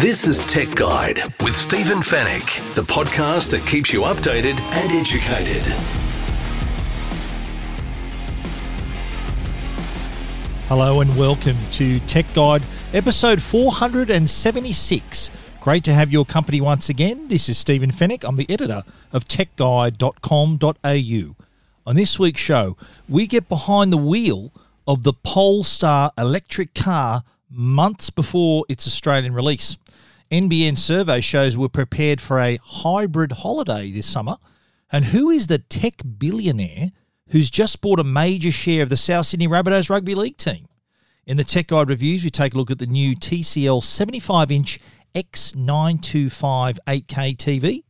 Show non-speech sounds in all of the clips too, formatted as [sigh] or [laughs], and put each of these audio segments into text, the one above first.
This is Tech Guide with Stephen Fenech, the podcast that keeps you updated and educated. Hello and welcome to Tech Guide, episode 476. Great to have your company once again. This is Stephen Fenech. I'm the editor of techguide.com.au. On this week's show, we get behind the wheel of the Polestar electric car months before its Australian release. NBN survey shows we're prepared for a hybrid holiday this summer. And who is the tech billionaire who's just bought a major share of the South Sydney Rabbitohs rugby league team? In the Tech Guide reviews, we take a look at the new TCL 75 inch X925 8K TV.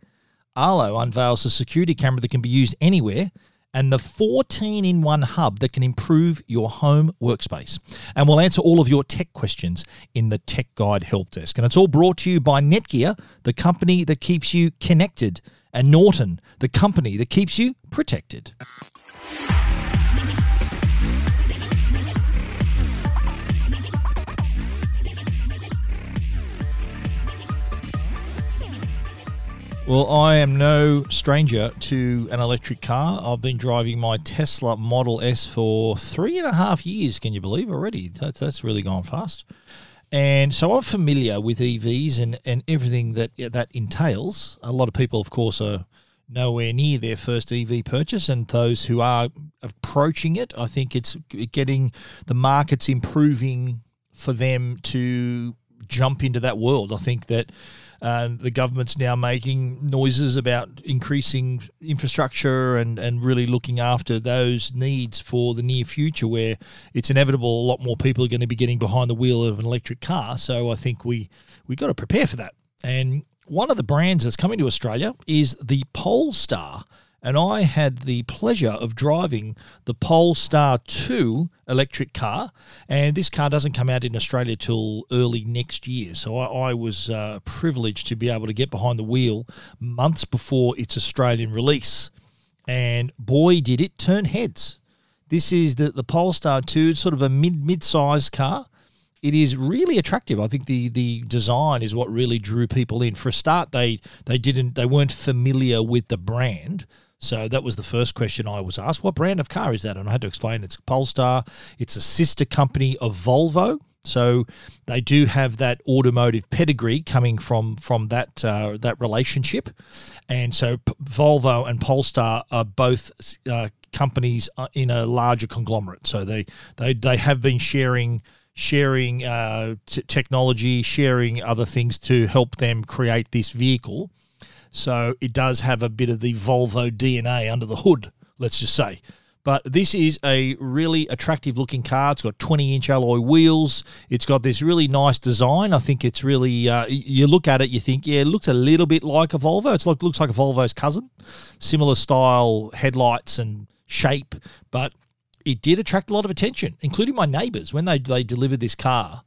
Arlo unveils a security camera that can be used anywhere and the 14 in 1 hub that can improve your home workspace. And we'll answer all of your tech questions in the Tech Guide Help Desk. And it's all brought to you by Netgear, the company that keeps you connected, and Norton, the company that keeps you protected. Well, I am no stranger to an electric car. I've been driving my Tesla Model S for three and a half years. Can you believe already? That's, that's really gone fast. And so I'm familiar with EVs and, and everything that that entails. A lot of people, of course, are nowhere near their first EV purchase, and those who are approaching it, I think it's getting the market's improving for them to jump into that world. I think that uh, the government's now making noises about increasing infrastructure and, and really looking after those needs for the near future, where it's inevitable a lot more people are going to be getting behind the wheel of an electric car. So I think we we got to prepare for that. And one of the brands that's coming to Australia is the Polestar and I had the pleasure of driving the Polestar 2 electric car. And this car doesn't come out in Australia till early next year. So I, I was uh, privileged to be able to get behind the wheel months before its Australian release. And boy, did it turn heads. This is the, the Polestar 2, it's sort of a mid mid sized car. It is really attractive. I think the the design is what really drew people in. For a start, they they didn't they weren't familiar with the brand, so that was the first question I was asked. What brand of car is that? And I had to explain it's Polestar. It's a sister company of Volvo. So they do have that automotive pedigree coming from from that uh, that relationship, and so P- Volvo and Polestar are both uh, companies uh, in a larger conglomerate. So they they they have been sharing sharing uh, t- technology, sharing other things to help them create this vehicle. So it does have a bit of the Volvo DNA under the hood, let's just say. But this is a really attractive looking car. It's got 20 inch alloy wheels. It's got this really nice design. I think it's really, uh, you look at it, you think, yeah, it looks a little bit like a Volvo. It's like looks like a Volvo's cousin. Similar style headlights and shape, but it did attract a lot of attention, including my neighbours when they, they delivered this car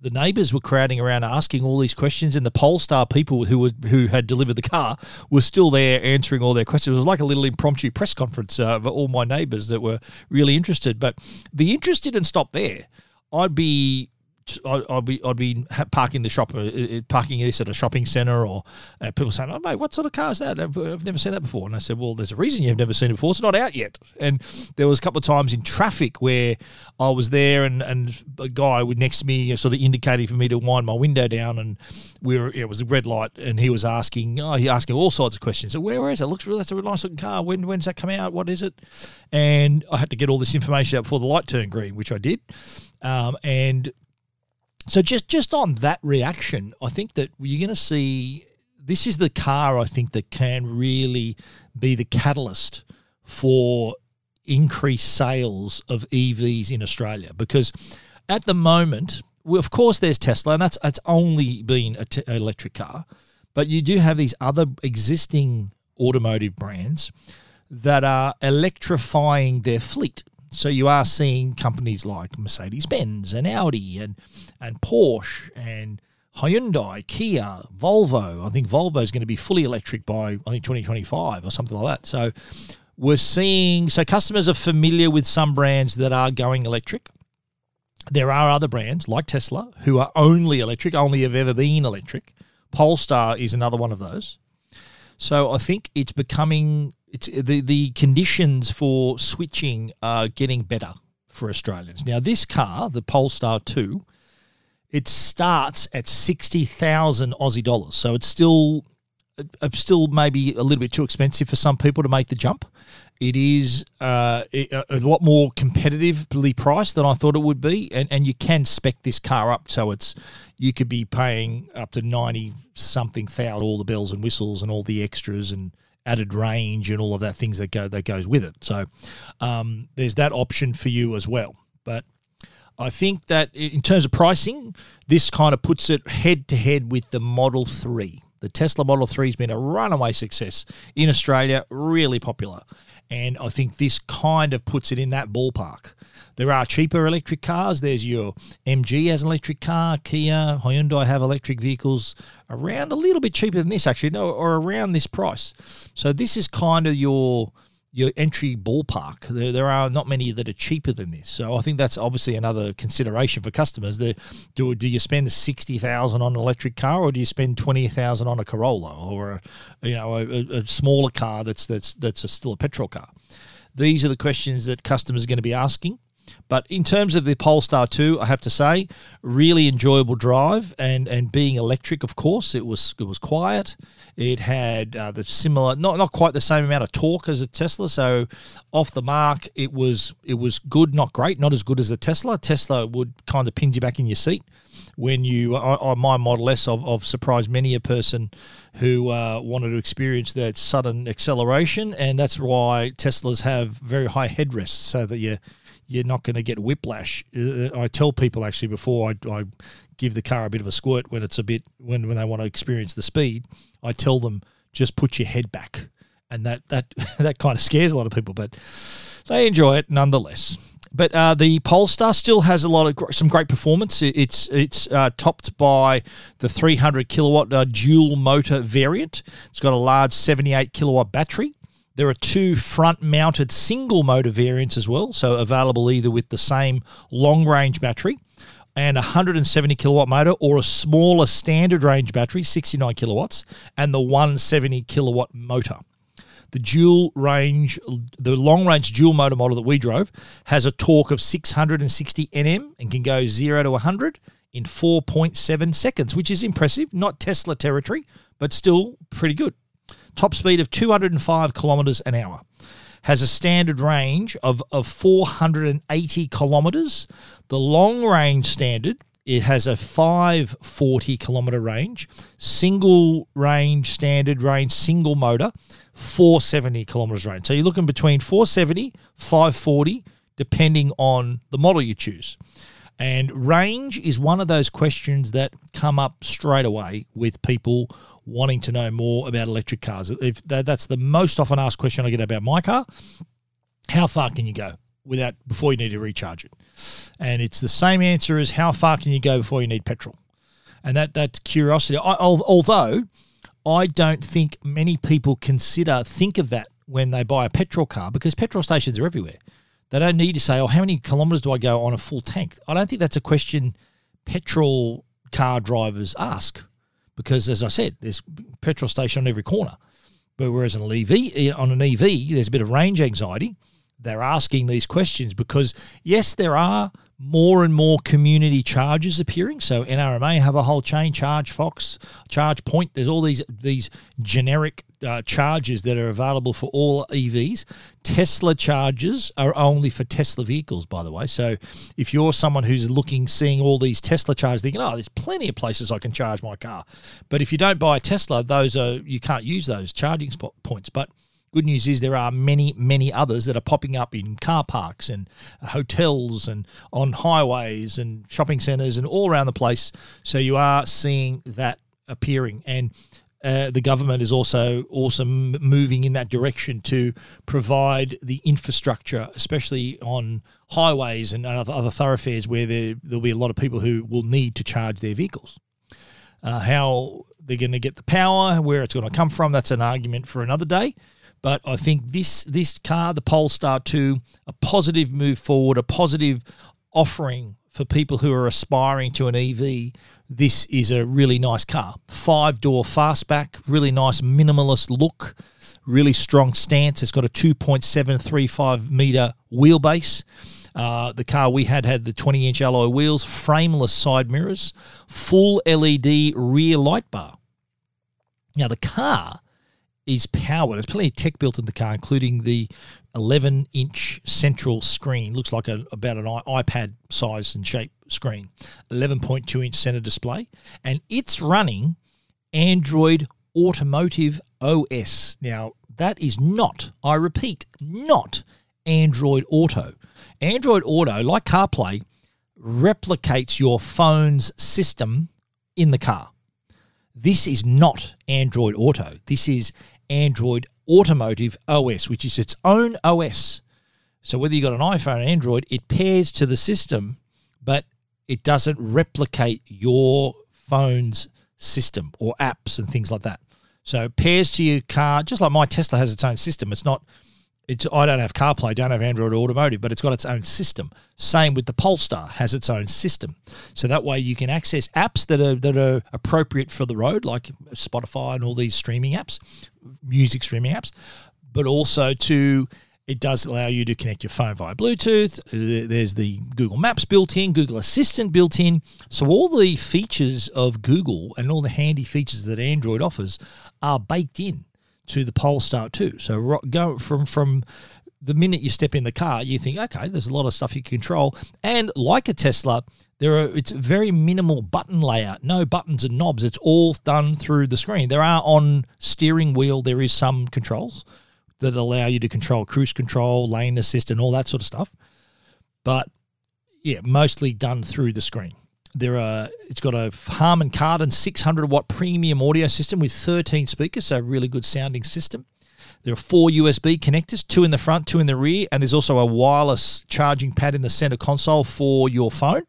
the neighbours were crowding around asking all these questions, and the Polestar people who were who had delivered the car were still there answering all their questions. It was like a little impromptu press conference uh, of all my neighbours that were really interested. But the interest didn't stop there. I'd be I'd be I'd be parking the shop, uh, uh, parking this at a shopping centre, or uh, people saying, "Oh mate, what sort of car is that? I've, never seen that before." And I said, "Well, there's a reason you've never seen it before. It's not out yet." And there was a couple of times in traffic where I was there, and and a guy next to me sort of indicating for me to wind my window down, and we were it was a red light, and he was asking, oh, he asking all sorts of questions. So where, where is it? Looks really that's a nice looking car. When when's that come out? What is it? And I had to get all this information out before the light turned green, which I did. Um, and so just just on that reaction, I think that you're going to see this is the car I think that can really be the catalyst for increased sales of EVs in Australia because at the moment of course, there's Tesla, and that's it's only been an electric car, but you do have these other existing automotive brands that are electrifying their fleet. So you are seeing companies like Mercedes Benz and Audi and and Porsche and Hyundai, Kia, Volvo. I think Volvo is going to be fully electric by I think 2025 or something like that. So we're seeing so customers are familiar with some brands that are going electric. There are other brands like Tesla who are only electric, only have ever been electric. Polestar is another one of those. So I think it's becoming it's the the conditions for switching are getting better for Australians. Now this car, the Polestar 2, it starts at 60,000 Aussie dollars. So it's still uh, still maybe a little bit too expensive for some people to make the jump. It is uh, a lot more competitively priced than I thought it would be, and, and you can spec this car up so it's you could be paying up to ninety something thousand, all the bells and whistles and all the extras and added range and all of that things that go that goes with it. So um, there's that option for you as well. But I think that in terms of pricing, this kind of puts it head to head with the Model 3. The Tesla Model 3 has been a runaway success in Australia, really popular. And I think this kind of puts it in that ballpark. There are cheaper electric cars. There's your MG has an electric car, Kia, Hyundai have electric vehicles around a little bit cheaper than this, actually, no, or around this price. So this is kind of your your entry ballpark. There, there are not many that are cheaper than this. So I think that's obviously another consideration for customers. The, do, do you spend sixty thousand on an electric car, or do you spend twenty thousand on a Corolla, or a, you know a, a, smaller car that's that's that's a, still a petrol car? These are the questions that customers are going to be asking. But in terms of the Polestar 2, I have to say, really enjoyable drive and and being electric, of course, it was it was quiet. It had uh, the similar, not not quite the same amount of torque as a Tesla. So off the mark, it was it was good, not great, not as good as the Tesla. Tesla would kind of pin you back in your seat when you on my Model S, I've, I've surprised many a person who uh, wanted to experience that sudden acceleration, and that's why Teslas have very high headrests so that you you're not going to get whiplash. Uh, I tell people actually before I, I give the car a bit of a squirt when it's a bit when when they want to experience the speed. I tell them just put your head back, and that that [laughs] that kind of scares a lot of people, but they enjoy it nonetheless. But uh, the Polestar still has a lot of some great performance. It's it's uh, topped by the 300 kilowatt uh, dual motor variant. It's got a large 78 kilowatt battery. There are two front mounted single motor variants as well, so available either with the same long range battery and a 170 kilowatt motor or a smaller standard range battery, 69 kilowatts, and the 170 kilowatt motor. The dual range, the long range dual motor model that we drove has a torque of 660 Nm and can go 0 to 100 in 4.7 seconds, which is impressive. Not Tesla territory, but still pretty good top speed of 205 kilometres an hour. Has a standard range of, of 480 kilometres. The long range standard it has a 540 kilometre range, single range, standard range, single motor, 470 kilometres range. So you're looking between 470, 540, depending on the model you choose. And range is one of those questions that come up straight away with people wanting to know more about electric cars. If that's the most often asked question I get about my car. How far can you go without before you need to recharge it? And it's the same answer as how far can you go before you need petrol? And that that curiosity, I, although I don't think many people consider think of that when they buy a petrol car because petrol stations are everywhere. They don't need to say, "Oh, how many kilometers do I go on a full tank?" I don't think that's a question petrol car drivers ask because, as I said, there's petrol station on every corner. But whereas an EV, eh, on an EV, there's a bit of range anxiety. They're asking these questions because yes, there are more and more community charges appearing. So NRMA have a whole chain, Chargefox, Charge Point. There's all these these generic uh, charges that are available for all EVs. Tesla charges are only for Tesla vehicles, by the way. So if you're someone who's looking, seeing all these Tesla charges, thinking, "Oh, there's plenty of places I can charge my car," but if you don't buy a Tesla, those are you can't use those charging spot points. But Good news is there are many, many others that are popping up in car parks and hotels and on highways and shopping centres and all around the place. So you are seeing that appearing. And uh, the government is also also moving in that direction to provide the infrastructure, especially on highways and other, other thoroughfares where there, there'll be a lot of people who will need to charge their vehicles. Uh, how they're going to get the power, where it's going to come from, that's an argument for another day. But I think this this car, the Polestar 2, a positive move forward, a positive offering for people who are aspiring to an EV. This is a really nice car. Five door fastback, really nice minimalist look, really strong stance. It's got a 2.735 meter wheelbase. Uh, the car we had had the 20 inch alloy wheels, frameless side mirrors, full LED rear light bar. Now, the car is powered. There's plenty of tech built in the car, including the 11 inch central screen. Looks like a, about an iPad size and shape screen. 11.2 inch center display. And it's running Android Automotive OS. Now, that is not, I repeat, not Android Auto. Android Auto, like CarPlay, replicates your phone's system in the car. This is not Android Auto. This is Android Automotive OS, which is its own OS. So whether you've got an iPhone or Android, it pairs to the system, but it doesn't replicate your phone's system or apps and things like that. So it pairs to your car, just like my Tesla has its own system. It's not it's I don't have CarPlay, don't have Android Automotive, but it's got its own system. Same with the Polestar has its own system, so that way you can access apps that are that are appropriate for the road, like Spotify and all these streaming apps, music streaming apps, but also to it does allow you to connect your phone via Bluetooth. There's the Google Maps built in, Google Assistant built in. So all the features of Google and all the handy features that Android offers are baked in to the Polestar 2. So go from from the minute you step in the car, you think, okay, there's a lot of stuff you control, and like a Tesla, there are it's very minimal button layout, no buttons and knobs. It's all done through the screen. There are on steering wheel there is some controls that allow you to control cruise control, lane assist, and all that sort of stuff, but yeah, mostly done through the screen. There are. It's got a Harman Kardon 600 watt premium audio system with 13 speakers, so really good sounding system. There are four USB connectors, two in the front, two in the rear, and there's also a wireless charging pad in the center console for your phone.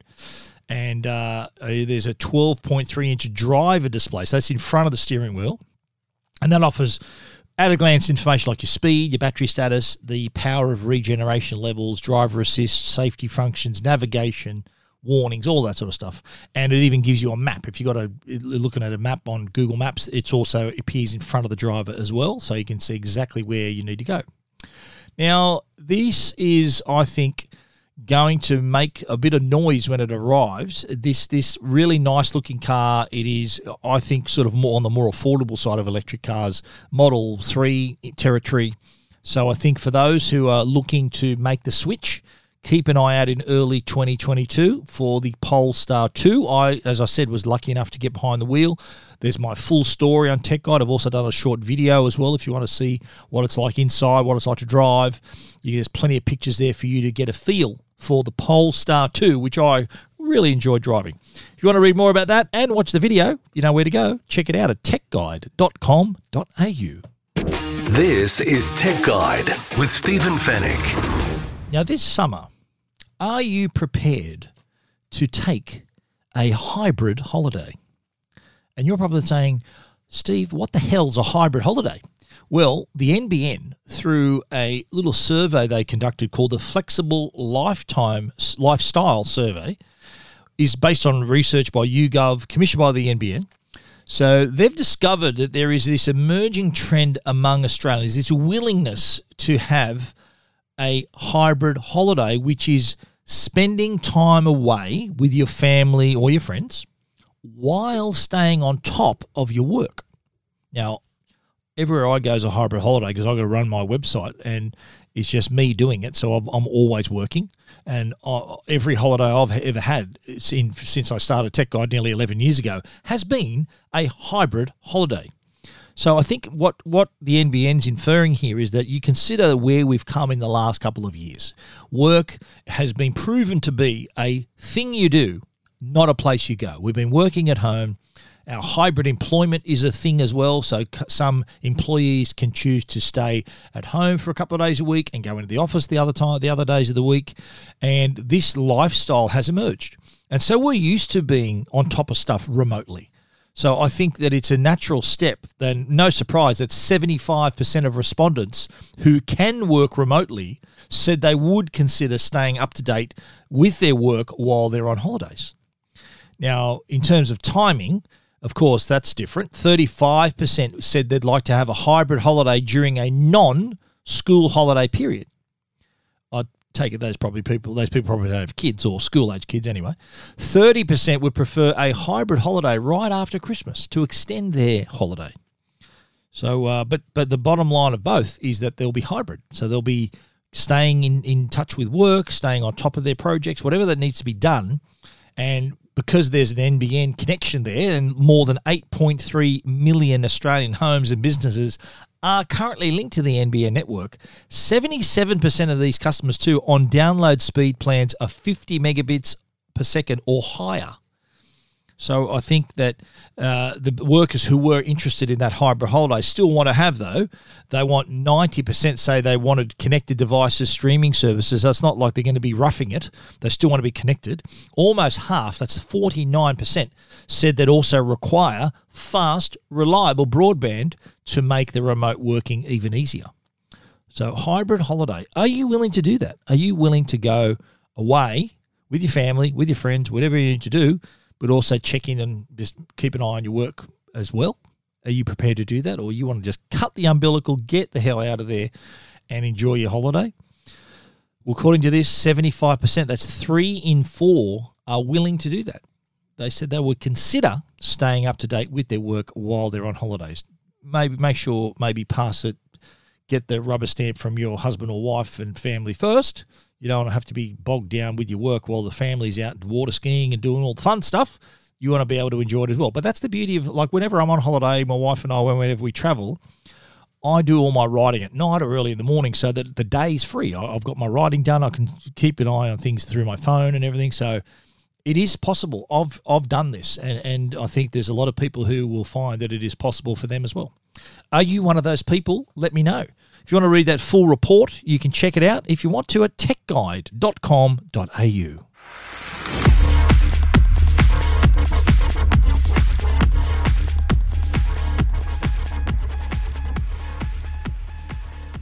And uh, there's a 12.3 inch driver display, so that's in front of the steering wheel, and that offers at a glance information like your speed, your battery status, the power of regeneration levels, driver assist, safety functions, navigation, warnings, all that sort of stuff. And it even gives you a map. If you've got a looking at a map on Google Maps, it's also appears in front of the driver as well, so you can see exactly where you need to go. Now, this is, I think, going to make a bit of noise when it arrives. This this really nice looking car. It is, I think, sort of more on the more affordable side of electric cars. Model three territory. So I think for those who are looking to make the switch, keep an eye out in early 2022 for the Polestar 2. I, as I said, was lucky enough to get behind the wheel. There's my full story on Tech Guide. I've also done a short video as well if you want to see what it's like inside, what it's like to drive. There's plenty of pictures there for you to get a feel for the Polestar 2, which I really enjoyed driving. If you want to read more about that and watch the video, you know where to go. Check it out at techguide.com.au. This is Tech Guide with Stephen Fenech. Now, this summer, are you prepared to take a hybrid holiday? And you're probably saying, Steve, what the hell's a hybrid holiday? Well, the NBN, through a little survey they conducted called the Flexible Lifetime Lifestyle Survey, is based on research by YouGov, commissioned by the NBN. So they've discovered that there is this emerging trend among Australians, this willingness to have a hybrid holiday, which is spending time away with your family or your friends while staying on top of your work. Now, everywhere I go is a hybrid holiday because I've got to run my website and it's just me doing it. So I'm, always working. And every holiday I've ever had in, since I started Tech Guide nearly 11 years ago has been a hybrid holiday. So I think what what the NBN's inferring here is that you consider where we've come in the last couple of years. Work has been proven to be a thing you do, not a place you go. We've been working at home. Our hybrid employment is a thing as well. So some employees can choose to stay at home for a couple of days a week and go into the office the other time, the other days of the week. And this lifestyle has emerged. And so we're used to being on top of stuff remotely. So I think that it's a natural step. Then no surprise that 75% of respondents who can work remotely said they would consider staying up to date with their work while they're on holidays. Now, in terms of timing, of course, that's different. 35% said they'd like to have a hybrid holiday during a non school holiday period. Take it those probably people those people probably don't have kids or school age kids anyway. 30% would prefer a hybrid holiday right after Christmas to extend their holiday. So, uh, but but the bottom line of both is that they'll be hybrid. So they'll be staying in, in touch with work, staying on top of their projects, whatever that needs to be done, and because there's an NBN connection there, and more than 8.3 million Australian homes and businesses are currently linked to the NBN network. 77% of these customers, too, on download speed plans are 50 megabits per second or higher. So I think that uh, the workers who were interested in that hybrid holiday still want to have though. They want ninety percent say they wanted connected devices, streaming services. It's not like they're going to be roughing it. They still want to be connected. Almost half, that's forty nine percent, said they'd also require fast, reliable broadband to make the remote working even easier. So hybrid holiday. Are you willing to do that? Are you willing to go away with your family, with your friends, whatever you need to do? But also check in and just keep an eye on your work as well. Are you prepared to do that, or you want to just cut the umbilical, get the hell out of there, and enjoy your holiday? Well, according to this, 75%, that's three in four, are willing to do that. They said they would consider staying up to date with their work while they're on holidays. Maybe make sure, maybe pass it, get the rubber stamp from your husband or wife and family first, you don't have to be bogged down with your work while the family's out water skiing and doing all the fun stuff. You want to be able to enjoy it as well. But that's the beauty of like whenever I'm on holiday, my wife and I, whenever we travel, I do all my writing at night or early in the morning so that the day's free. I've got my writing done. I can keep an eye on things through my phone and everything. So it is possible. I've I've done this, and, and I think there's a lot of people who will find that it is possible for them as well. Are you one of those people? Let me know. If you want to read that full report, you can check it out if you want to at techguide.com.au.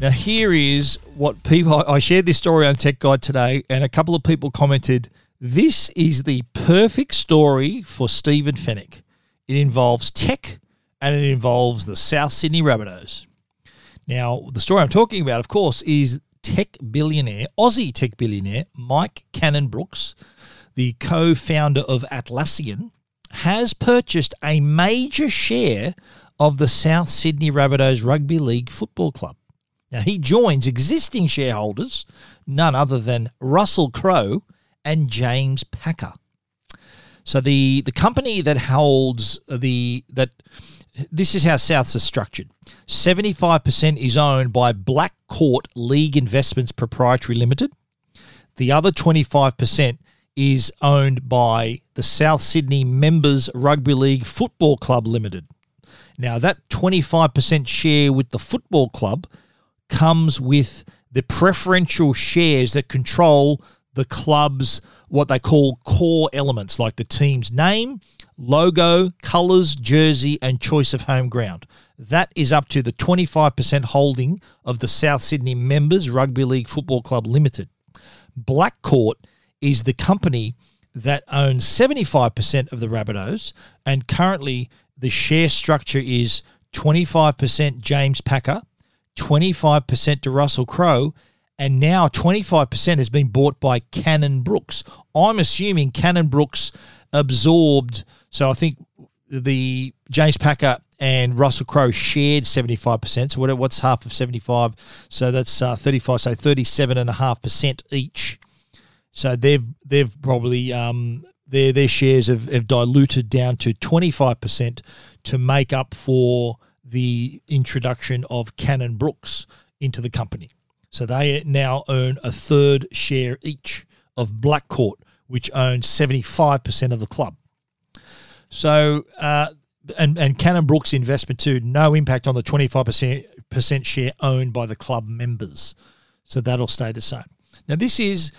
Now, here is what people I shared this story on Tech Guide today, and a couple of people commented this is the perfect story for Stephen Fenech. It involves tech and it involves the South Sydney Rabbitohs. Now, the story I'm talking about, of course, is tech billionaire, Aussie tech billionaire Mike Cannon Brooks, the co founder of Atlassian, has purchased a major share of the South Sydney Rabbitohs Rugby League Football Club. Now, he joins existing shareholders, none other than Russell Crowe and James Packer. So the the company that holds the that this is how Souths are structured. 75% is owned by Black Court League Investments Proprietary Limited. The other 25% is owned by the South Sydney Members Rugby League Football Club Limited. Now, that 25% share with the football club comes with the preferential shares that control the club's what they call core elements like the team's name, logo, colours, jersey, and choice of home ground. That is up to the 25% holding of the South Sydney Members Rugby League Football Club Limited. Blackcourt is the company that owns 75% of the Rabbitohs, and currently the share structure is 25% James Packer, 25% to Russell Crowe, and now 25% has been bought by Cannon Brooks. I'm assuming Cannon Brooks absorbed, so I think the James Packer and Russell Crowe shared 75%. So what, what's half of 75? So that's uh, 35, so 37.5% each. So they've they've probably um, their their shares have, have diluted down to 25% to make up for the introduction of Cannon Brooks into the company. So they now own a third share each of Blackcourt, which owns 75% of the club. So, uh, and, and Cannon Brooks investment too, no impact on the 25% share owned by the club members. So that'll stay the same. Now, this is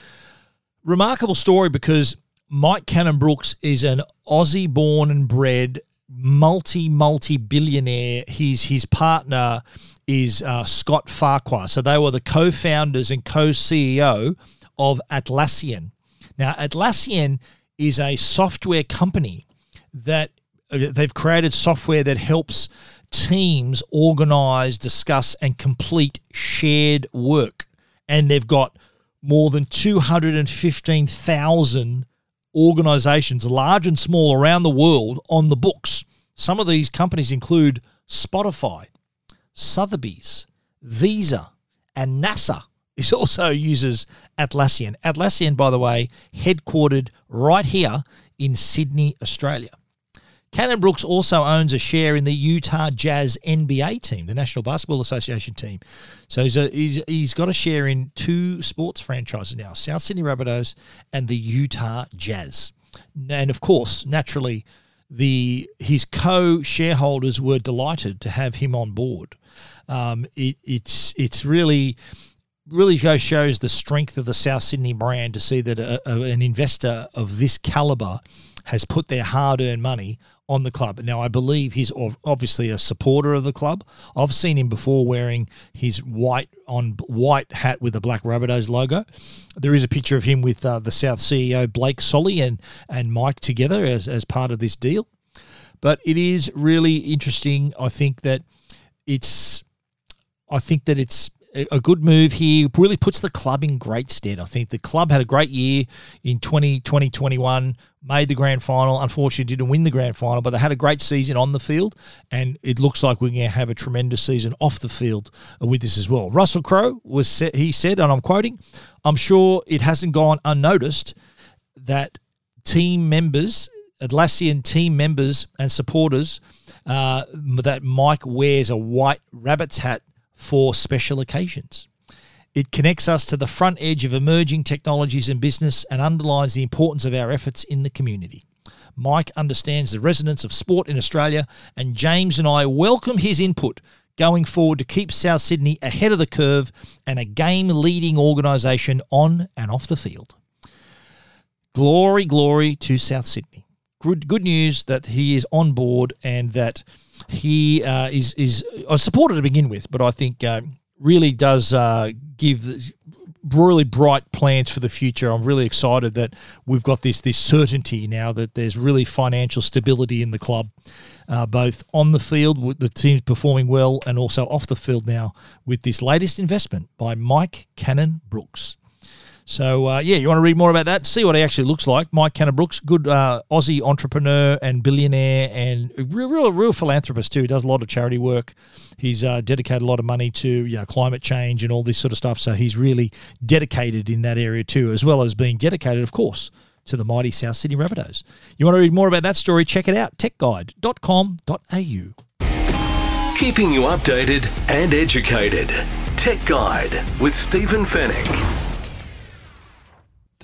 remarkable story because Mike Cannon Brooks is an Aussie born and bred multi multi billionaire. His his partner is uh, Scott Farquhar. So they were the co-founders and co-CEO of Atlassian. Now Atlassian is a software company that uh, they've created software that helps teams organize, discuss, and complete shared work. And they've got more than 215,000 organizations, large and small, around the world on the books. Some of these companies include Spotify, Sotheby's, Visa, and NASA. This also uses Atlassian. Atlassian, by the way, headquartered right here in Sydney, Australia. Cannon Brooks also owns a share in the Utah Jazz NBA team, the National Basketball Association team. So he's, a, he's, he's got a share in two sports franchises now South Sydney Rabbitohs and the Utah Jazz. And of course, naturally, the his co-shareholders were delighted to have him on board. Um, it, it's it's really really shows the strength of the South Sydney brand to see that a, a, an investor of this caliber has put their hard-earned money on the club. Now, I believe he's obviously a supporter of the club. I've seen him before wearing his white on white hat with the Black Rabbitohs logo. There is a picture of him with uh, the South CEO Blake Solly and and Mike together as as part of this deal. But it is really interesting. I think that it's I think that it's a good move here. Really puts the club in great stead. I think the club had a great year in 2020 21, made the grand final. Unfortunately, didn't win the grand final, but they had a great season on the field, and it looks like we're going to have a tremendous season off the field with this as well. Russell Crowe was set, he said, and I'm quoting, I'm sure it hasn't gone unnoticed that team members, Atlassian team members and supporters, uh, that Mike wears a white rabbit's hat for special occasions. It connects us to the front edge of emerging technologies and business and underlines the importance of our efforts in the community. Mike understands the resonance of sport in Australia, and James and I welcome his input going forward to keep South Sydney ahead of the curve and a game leading organisation on and off the field. Glory, glory to South Sydney. Good, good news that he is on board and that he uh, is is I supported to begin with, but I think uh, really does uh, give really bright plans for the future. I'm really excited that we've got this this certainty now that there's really financial stability in the club, uh, both on the field with the teams performing well and also off the field now with this latest investment by Mike Cannon Brooks. So uh, yeah, you want to read more about that? See what he actually looks like. Mike Cannon-Brooks, good uh, Aussie entrepreneur and billionaire, and real, real, real philanthropist too. He does a lot of charity work. He's uh, dedicated a lot of money to you know climate change and all this sort of stuff. So he's really dedicated in that area too, as well as being dedicated, of course, to the mighty South Sydney Rabbitohs. You want to read more about that story? Check it out. TechGuide.com.au. Keeping you updated and educated. Tech Guide with Stephen Fenech.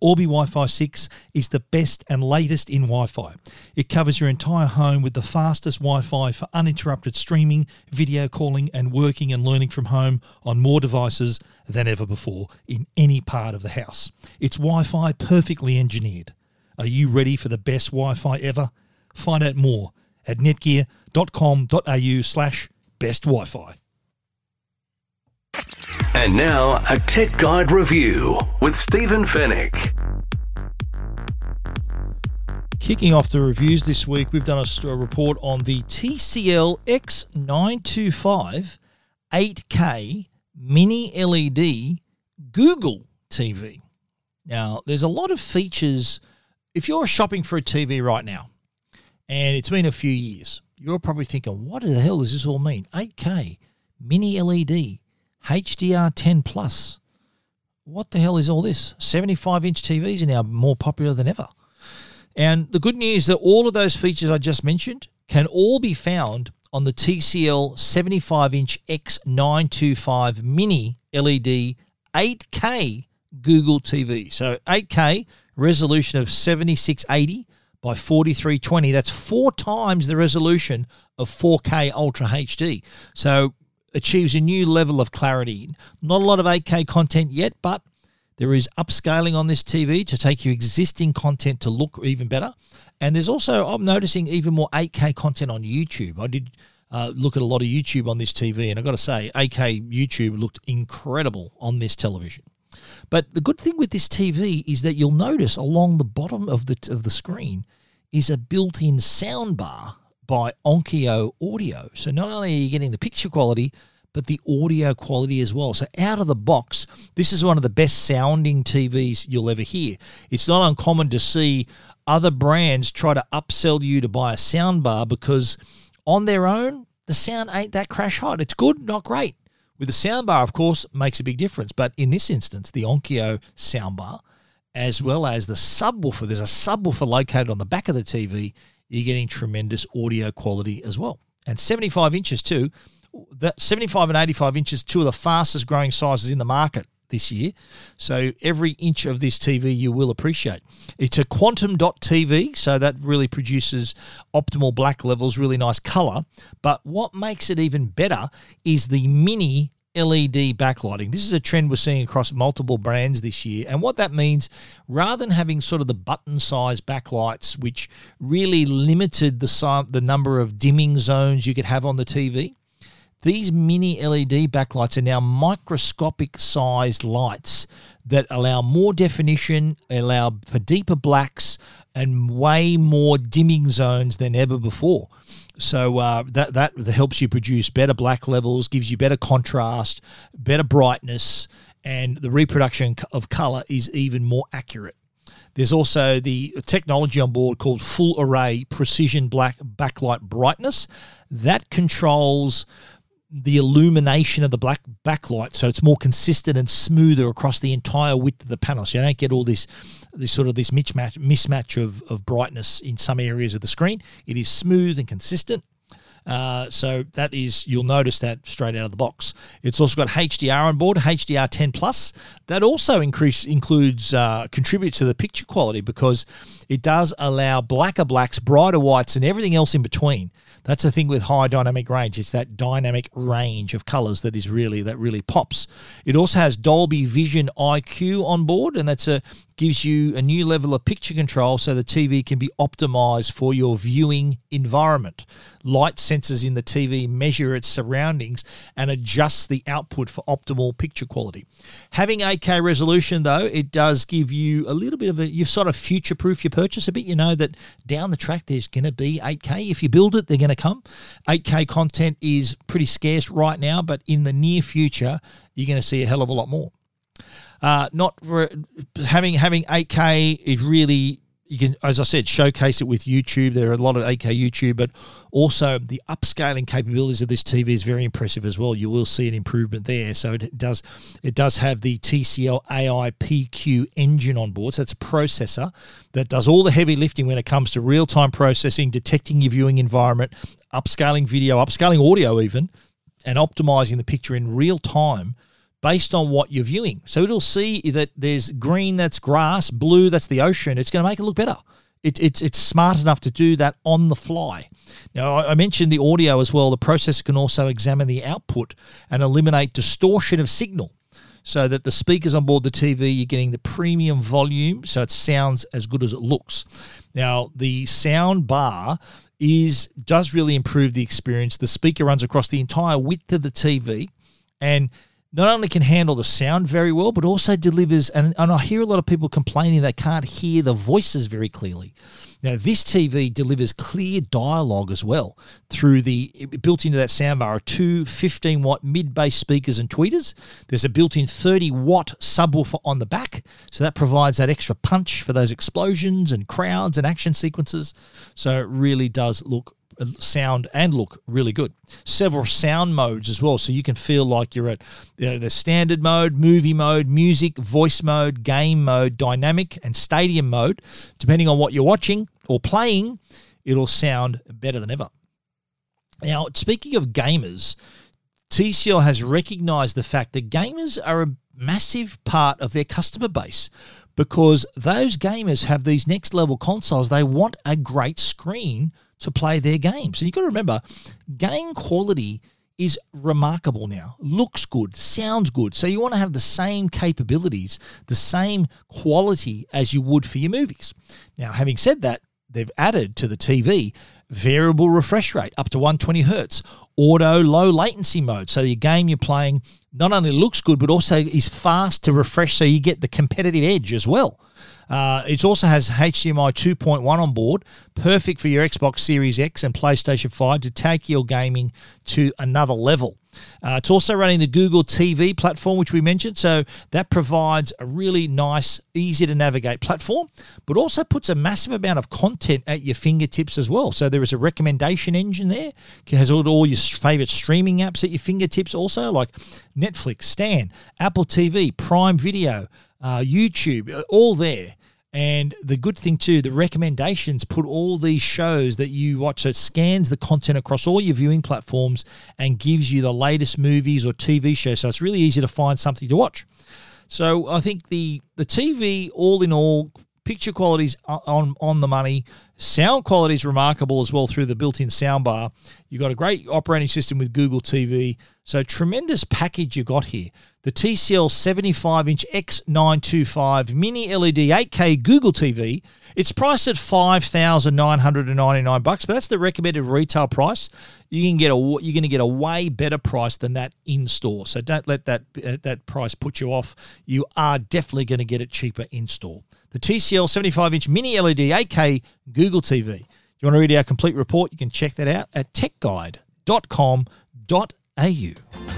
Orbi Wi Fi 6 is the best and latest in Wi Fi. It covers your entire home with the fastest Wi Fi for uninterrupted streaming, video calling, and working and learning from home on more devices than ever before in any part of the house. It's Wi Fi perfectly engineered. Are you ready for the best Wi Fi ever? Find out more at netgear.com.au slash best Wi Fi. And now, a Tech Guide review with Stephen Fenech. Kicking off the reviews this week, we've done a, a report on the TCL X925 8K mini LED Google TV. Now, there's a lot of features if you're shopping for a TV right now, and it's been a few years, you're probably thinking, what the hell does this all mean? 8K, mini LED, HDR10 plus. What the hell is all this? 75 inch TVs are now more popular than ever. And the good news is that all of those features I just mentioned can all be found on the TCL 75 inch X925 mini LED 8K Google TV. So 8K resolution of 7680 by 4320. That's four times the resolution of 4K Ultra HD. So achieves a new level of clarity. Not a lot of 8K content yet, but there is upscaling on this TV to take your existing content to look even better. And there's also, I'm noticing even more 8K content on YouTube. I did uh, look at a lot of YouTube on this TV, and I've got to say, 8K YouTube looked incredible on this television. But the good thing with this TV is that you'll notice along the bottom of the of the screen is a built-in sound bar by Onkyo Audio. So not only are you getting the picture quality, but the audio quality as well. So out of the box, this is one of the best sounding TVs you'll ever hear. It's not uncommon to see other brands try to upsell you to buy a sound bar because on their own, the sound ain't that crash hot. It's good, not great. With the soundbar, of course, makes a big difference. But in this instance, the Onkyo soundbar, as well as the subwoofer, there's a subwoofer located on the back of the TV. You're getting tremendous audio quality as well. And 75 inches too. That 75 and 85 inches, two of the fastest growing sizes in the market this year. So every inch of this TV you will appreciate. It's a quantum dot TV, so that really produces optimal black levels, really nice color. But what makes it even better is the mini LED backlighting. This is a trend we're seeing across multiple brands this year. And what that means, rather than having sort of the button size backlights, which really limited the, the number of dimming zones you could have on the TV, these mini LED backlights are now microscopic sized lights that allow more definition, allow for deeper blacks, and way more dimming zones than ever before. So uh, that that helps you produce better black levels, gives you better contrast, better brightness, and the reproduction of color is even more accurate. There's also the technology on board called full array precision black backlight brightness that controls the illumination of the black backlight so it's more consistent and smoother across the entire width of the panel so you don't get all this this sort of this mismatch mismatch of, of brightness in some areas of the screen. It is smooth and consistent uh, so that is you'll notice that straight out of the box. It's also got HDR on board, HDR10 plus. That also increase includes uh, contributes to the picture quality because it does allow blacker blacks, brighter whites, and everything else in between. That's the thing with high dynamic range. It's that dynamic range of colors that is really that really pops. It also has Dolby Vision IQ on board, and that's a gives you a new level of picture control so the TV can be optimized for your viewing environment. Light sensors in the TV measure its surroundings and adjust the output for optimal picture quality. Having 8K resolution though, it does give you a little bit of a you sort of future proof your purchase a bit. You know that down the track there's going to be 8K. If you build it, they're going to come. 8K content is pretty scarce right now, but in the near future, you're going to see a hell of a lot more. Uh, not re- having having 8K is really you can, as I said, showcase it with YouTube. There are a lot of 8K YouTube, but also the upscaling capabilities of this TV is very impressive as well. You will see an improvement there. So it does it does have the TCL AI PQ engine on board. So that's a processor that does all the heavy lifting when it comes to real time processing, detecting your viewing environment, upscaling video, upscaling audio, even, and optimizing the picture in real time based on what you're viewing. So it'll see that there's green that's grass, blue that's the ocean. It's going to make it look better. It, it's it's smart enough to do that on the fly. Now I, mentioned the audio as well. The processor can also examine the output and eliminate distortion of signal, so that the speakers on board the TV you're getting the premium volume, so it sounds as good as it looks. Now the sound bar is does really improve the experience. The speaker runs across the entire width of the TV, and not only can handle the sound very well, but also delivers. And, and I hear a lot of people complaining they can't hear the voices very clearly. Now, this TV delivers clear dialogue as well through the built into that soundbar are two 15 watt mid bass speakers and tweeters. There's a built in 30 watt subwoofer on the back, so that provides that extra punch for those explosions and crowds and action sequences. So it really does look sound and look really good. Several sound modes as well, so you can feel like you're at the standard mode, movie mode, music, voice mode, game mode, dynamic, and stadium mode. Depending on what you're watching or playing, it'll sound better than ever. Now, speaking of gamers, TCL has recognized the fact that gamers are a massive part of their customer base because those gamers have these next level consoles. They want a great screen to play their games. And you've got to remember, game quality is remarkable now. Looks good, sounds good. So you want to have the same capabilities, the same quality as you would for your movies. Now, having said that, they've added to the TV variable refresh rate up to 120 hertz, auto low latency mode. So your game you're playing not only looks good, but also is fast to refresh so you get the competitive edge as well. Uh, it also has HDMI 2.1 on board, perfect for your Xbox Series X and PlayStation 5 to take your gaming to another level. Uh, it's also running the Google TV platform, which we mentioned. So that provides a really nice, easy to navigate platform, but also puts a massive amount of content at your fingertips as well. So there is a recommendation engine there. It has all, your favorite streaming apps at your fingertips also, like Netflix, Stan, Apple TV, Prime Video, uh, YouTube, uh, all there. And the good thing too, the recommendations put all these shows that you watch. So it scans the content across all your viewing platforms and gives you the latest movies or TV shows. So it's really easy to find something to watch. So I think the the TV, all in all, picture quality's on on the money. Sound quality is remarkable as well through the built-in soundbar. You've got a great operating system with Google TV. So tremendous package you got here. The TCL 75-inch X925 mini LED 8K Google TV. It's priced at 5,999 bucks, but that's the recommended retail price. You can get a you're going to get a way better price than that in store. So don't let that uh, that price put you off. You are definitely going to get it cheaper in store the TCL 75 inch mini LED 8K Google TV. If you want to read our complete report, you can check that out at techguide.com.au.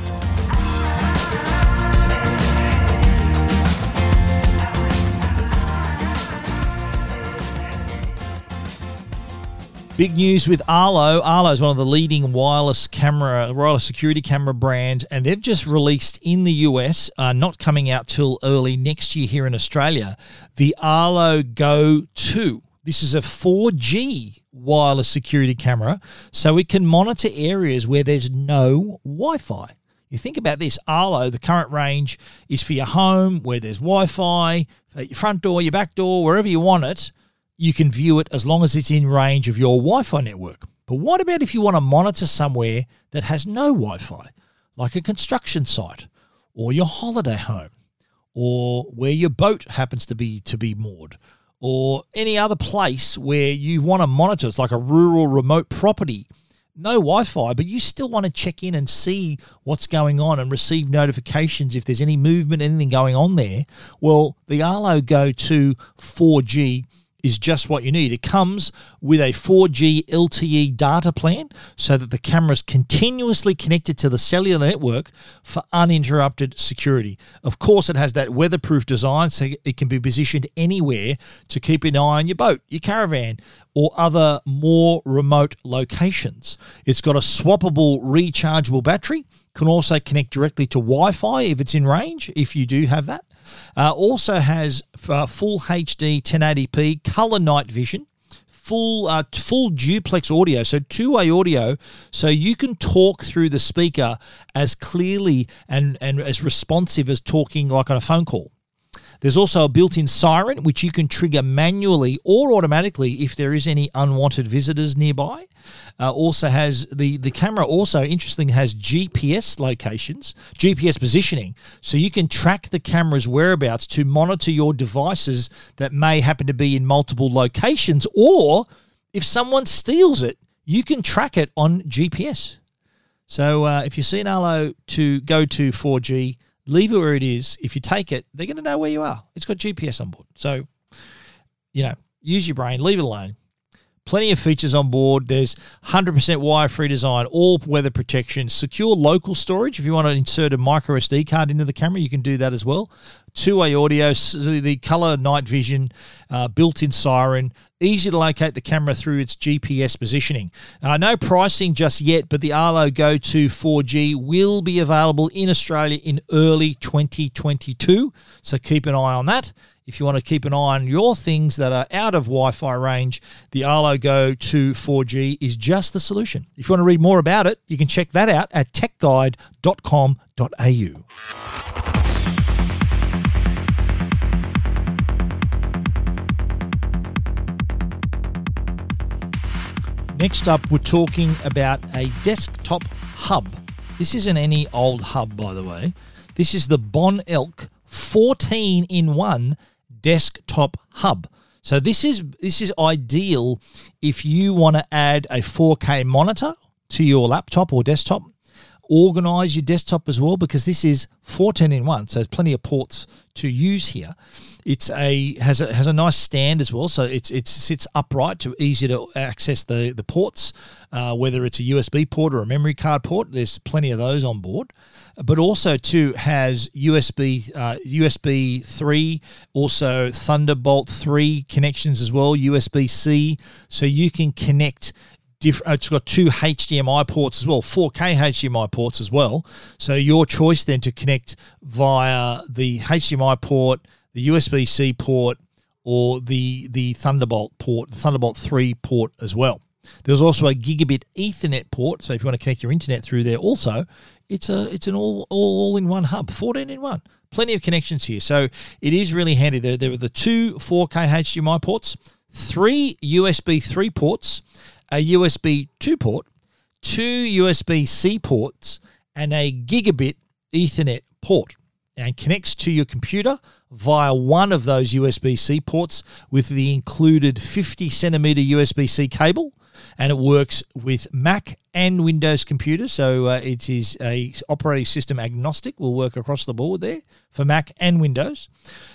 Big news with Arlo. Arlo is one of the leading wireless camera, wireless security camera brands, and they've just released in the US, uh, not coming out till early next year here in Australia, the Arlo Go 2. This is a 4G wireless security camera, so it can monitor areas where there's no Wi Fi. You think about this Arlo, the current range is for your home where there's Wi Fi, your front door, your back door, wherever you want it you can view it as long as it's in range of your Wi Fi network. But what about if you want to monitor somewhere that has no Wi Fi, like a construction site or your holiday home or where your boat happens to be to be moored or any other place where you want to monitor? It's like a rural remote property. No wi-fi but you still want to check in and see what's going on and receive notifications if there's any movement anything going on there. Well the Arlo Go 2 4g is just what you need. It comes with a 4G LTE data plan so that the camera is continuously connected to the cellular network for uninterrupted security. Of course, it has that weatherproof design so it can be positioned anywhere to keep an eye on your boat, your caravan, or other more remote locations. It's got a swappable rechargeable battery, can also connect directly to Wi Fi if it's in range, if you do have that. Uh, also has uh, full HD 1080p color night vision full uh, full duplex audio, so two way audio, so you can talk through the speaker as clearly and, and as responsive as talking like on a phone call. There's also a built in siren, which you can trigger manually or automatically if there is any unwanted visitors nearby. Uh, also has the, the camera also interestingly has GPS locations, GPS positioning, so you can track the camera's whereabouts to monitor your devices that may happen to be in multiple locations, or if someone steals it, you can track it on GPS. So uh, if you see an Arlo to go to 4G, leave it where it is. If you take it, they're going to know where you are. It's got GPS on board. So, you know, use your brain, leave it alone. Plenty of features on board. There's 100% wire free design, all weather protection, secure local storage. If you want to insert a micro SD card into the camera, you can do that as well. Two way audio, the color night vision, uh, built in siren, easy to locate the camera through its GPS positioning. Uh, no pricing just yet, but the Arlo Go 2 4G will be available in Australia in early 2022. So keep an eye on that. If you want to keep an eye on your things that are out of Wi Fi range, the Arlo Go 2 4G is just the solution. If you want to read more about it, you can check that out at techguide.com.au. Next up, we're talking about a desktop hub. This isn't any old hub, by the way. This is the Bonelk 14 in 1 desktop hub. So this is this is ideal if you want to add a 4K monitor to your laptop or desktop. Organize your desktop as well because this is 14 in one, so there's plenty of ports to use here. It's a has a has a nice stand as well, so it's it sits upright to easy to access the the ports, uh, whether it's a USB port or a memory card port. There's plenty of those on board, but also too has USB uh, USB three, also Thunderbolt three connections as well, USB C, so you can connect Uh, it's got two HDMI ports as well, 4K HDMI ports as well. So your choice then to connect via the HDMI port, the USB C port, or the the Thunderbolt port, the Thunderbolt three port as well. There's also a gigabit Ethernet port, so if you want to connect your internet through there, also it's a it's an all all, all in one hub, 14 in one. Plenty of connections here, so it is really handy. There there are the two 4K HDMI ports, three USB three ports, a USB 2 port, two USB C ports, and a gigabit Ethernet port, and connects to your computer via one of those USB C ports with the included 50 centimeter USB C cable and it works with Mac and Windows computers. So uh, it is a operating system agnostic. Will work across the board there for Mac and Windows.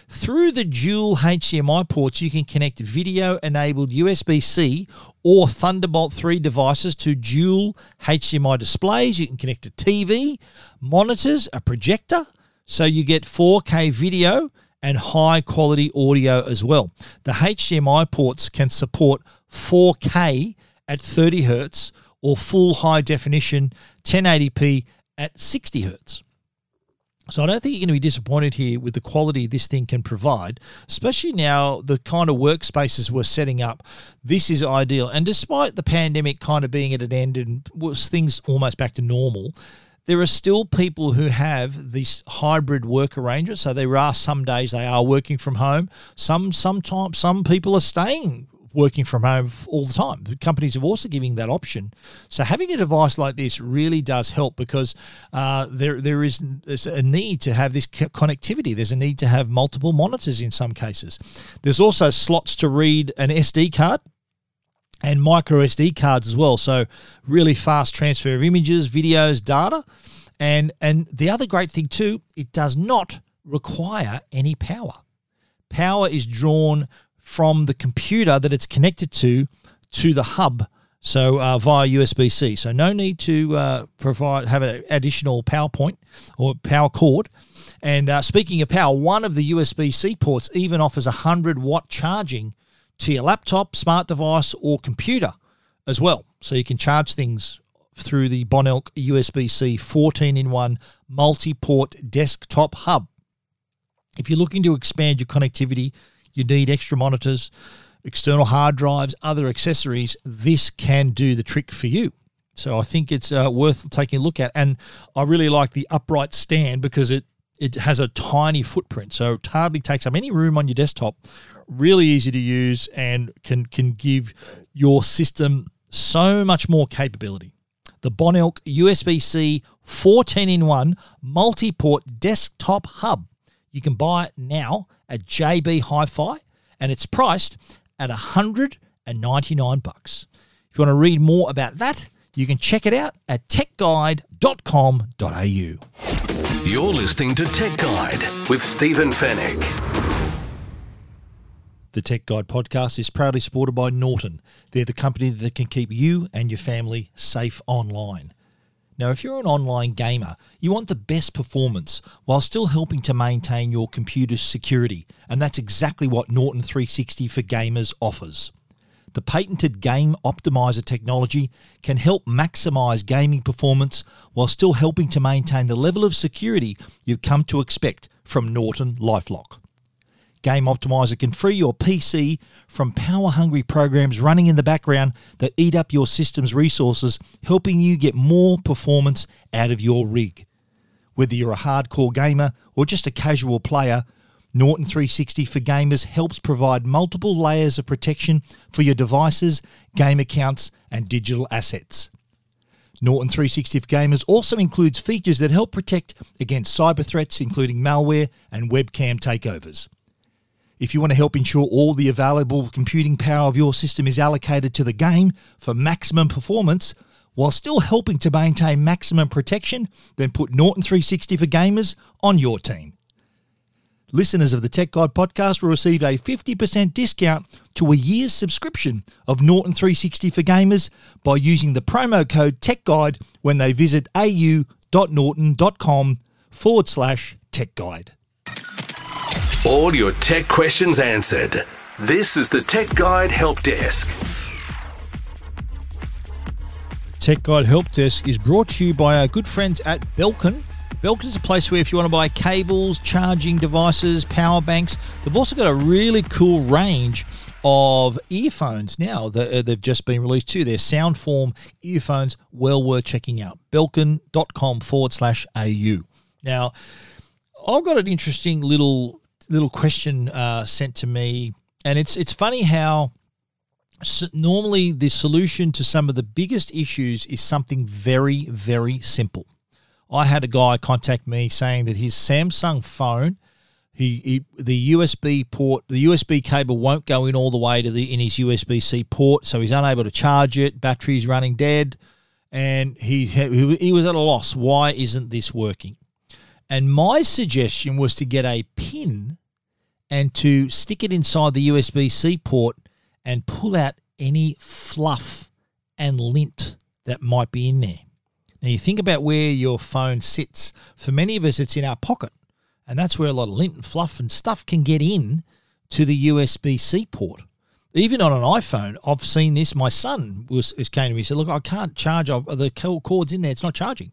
Through the dual HDMI ports, you can connect video-enabled USB-C or Thunderbolt 3 devices to dual HDMI displays. You can connect a TV, monitors, a projector, so you get 4K video and high quality audio as well. The HDMI ports can support 4K at 30 hertz or full high definition 1080p at 60 hertz. So I don't think you're going to be disappointed here with the quality this thing can provide, especially now the kind of workspaces we're setting up. This is ideal. And despite the pandemic kind of being at an end and things almost back to normal, there are still people who have this hybrid work arrangement. So there are some days they are working from home. Some sometimes some people are staying working from home all the time. Companies are also giving that option. So having a device like this really does help because uh, there there is a need to have this connectivity. There's a need to have multiple monitors in some cases. There's also slots to read an SD card and micro SD cards as well. So really fast transfer of images, videos, data. And and the other great thing too, it does not require any power. Power is drawn from the computer that it's connected to to the hub. So uh, via USB C. So no need to uh, provide have an additional power point or power cord. And uh, speaking of power, one of the USB C ports even offers 100 watt charging to your laptop, smart device, or computer as well. So you can charge things through the Bonelk USB C 14 in 1 multi port desktop hub. If you're looking to expand your connectivity you need extra monitors, external hard drives, other accessories, this can do the trick for you. So I think it's uh, worth taking a look at. And I really like the upright stand because it it has a tiny footprint, so it hardly takes up any room on your desktop. Really easy to use and can can give your system so much more capability. The Bonelk USB C 14 in 1 multi port desktop hub. You can buy it now at JB Hi-Fi, and it's priced at 199 bucks. If you want to read more about that, You can check it out at techguide.com.au. You're listening to Tech Guide with Stephen Fenech. The Tech Guide podcast is proudly supported by Norton. They're the company that can keep you and your family safe online. Now, if you're an online gamer, you want the best performance while still helping to maintain your computer's security, and that's exactly what Norton 360 for Gamers offers. The patented Game Optimizer technology can help maximize gaming performance while still helping to maintain the level of security you've come to expect from Norton Lifelock. Game Optimizer can free your PC from power hungry programs running in the background that eat up your system's resources, helping you get more performance out of your rig. Whether you're a hardcore gamer or just a casual player, Norton 360 for Gamers helps provide multiple layers of protection for your devices, game accounts, and digital assets. Norton 360 for Gamers also includes features that help protect against cyber threats, including malware and webcam takeovers. If you want to help ensure all the available computing power of your system is allocated to the game for maximum performance, while still helping to maintain maximum protection, then put Norton 360 for Gamers on your team. Listeners of the Tech Guide podcast will receive a 50% discount to a year's subscription of Norton 360 for Gamers by using the promo code Tech Guide when they visit au.norton.com forward slash Tech Guide. All your tech questions answered. This is the Tech Guide Help Desk. Tech Guide Help Desk is brought to you by our good friends at Belkin. Belkin is a place where if you want to buy cables, charging devices, power banks, they've also got a really cool range of earphones now that uh, they've just been released too. They're Soundform earphones, well worth checking out. Belkin.com forward slash AU. Now, I've got an interesting little little question uh, sent to me, and it's it's funny how so normally the solution to some of the biggest issues is something very very simple. I had a guy contact me saying that his Samsung phone, he, he the USB port, the USB cable won't go in all the way to the in his USB C port, so he's unable to charge it. Battery's running dead, and he he, he was at a loss. Why isn't this working? And my suggestion was to get a pin and to stick it inside the USB C port and pull out any fluff and lint that might be in there. Now, you think about where your phone sits. For many of us, it's in our pocket, and that's where a lot of lint and fluff and stuff can get in to the USB C port. Even on an iPhone, I've seen this. My son was, came to me and said, "Look, I can't charge. The cord's in there; it's not charging."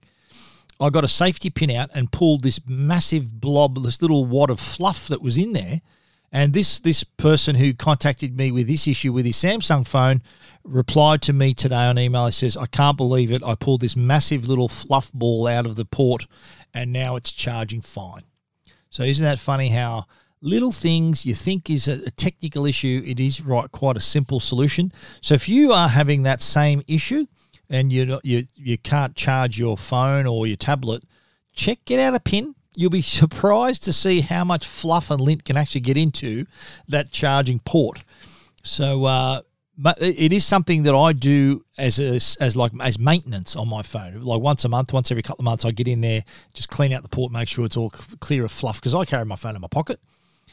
I got a safety pin out and pulled this massive blob, this little wad of fluff that was in there. And this this person who contacted me with this issue with his Samsung phone replied to me today on email. He says, "I can't believe it. I pulled this massive little fluff ball out of the port, and now it's charging fine." So isn't that funny how little things you think is a, technical issue, it is right quite a simple solution. So if you are having that same issue, and you you you can't charge your phone or your tablet, check get out a pin. You'll be [laughs] surprised to see how much fluff and lint can actually get into that charging port. So uh, it is something that I do as a, as like as maintenance on my phone. Like once a month, once every couple of months, I get in there, just clean out the port, make sure it's all clear of fluff because I carry my phone in my pocket,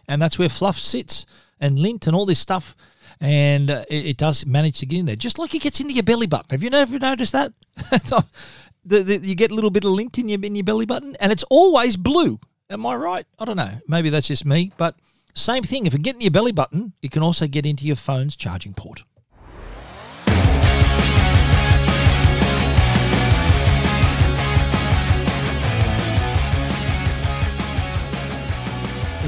and that's where fluff sits and lint and all this stuff and uh, it, it, does manage to get in there, just like it gets into your belly button. Have you never noticed that? [laughs] the, the, you get a little bit of lint in your in your belly button, and it's always blue. Am I right? I don't know. Maybe that's just me, but same thing. If it get in your belly button, it can also get into your phone's charging port.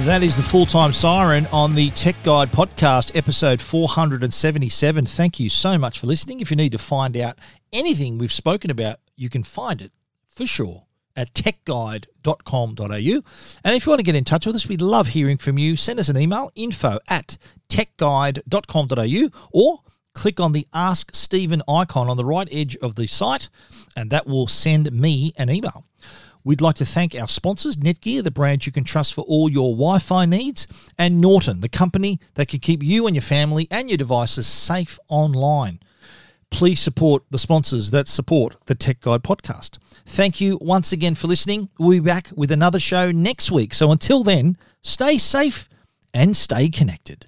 That is the full time siren on the Tech Guide podcast, episode 477. Thank you so much for listening. If you need to find out anything we've spoken about, you can find it for sure at techguide.com.au. And if you want to get in touch with us, we'd love hearing from you. Send us an email info at techguide.com.au or click on the Ask Stephen icon on the right edge of the site, and that will send me an email. We'd like to thank our sponsors, Netgear, the brand you can trust for all your Wi Fi needs, and Norton, the company that can keep you and your family and your devices safe online. Please support the sponsors that support the Tech Guide podcast. Thank you once again for listening. We'll be back with another show next week. So until then, stay safe and stay connected.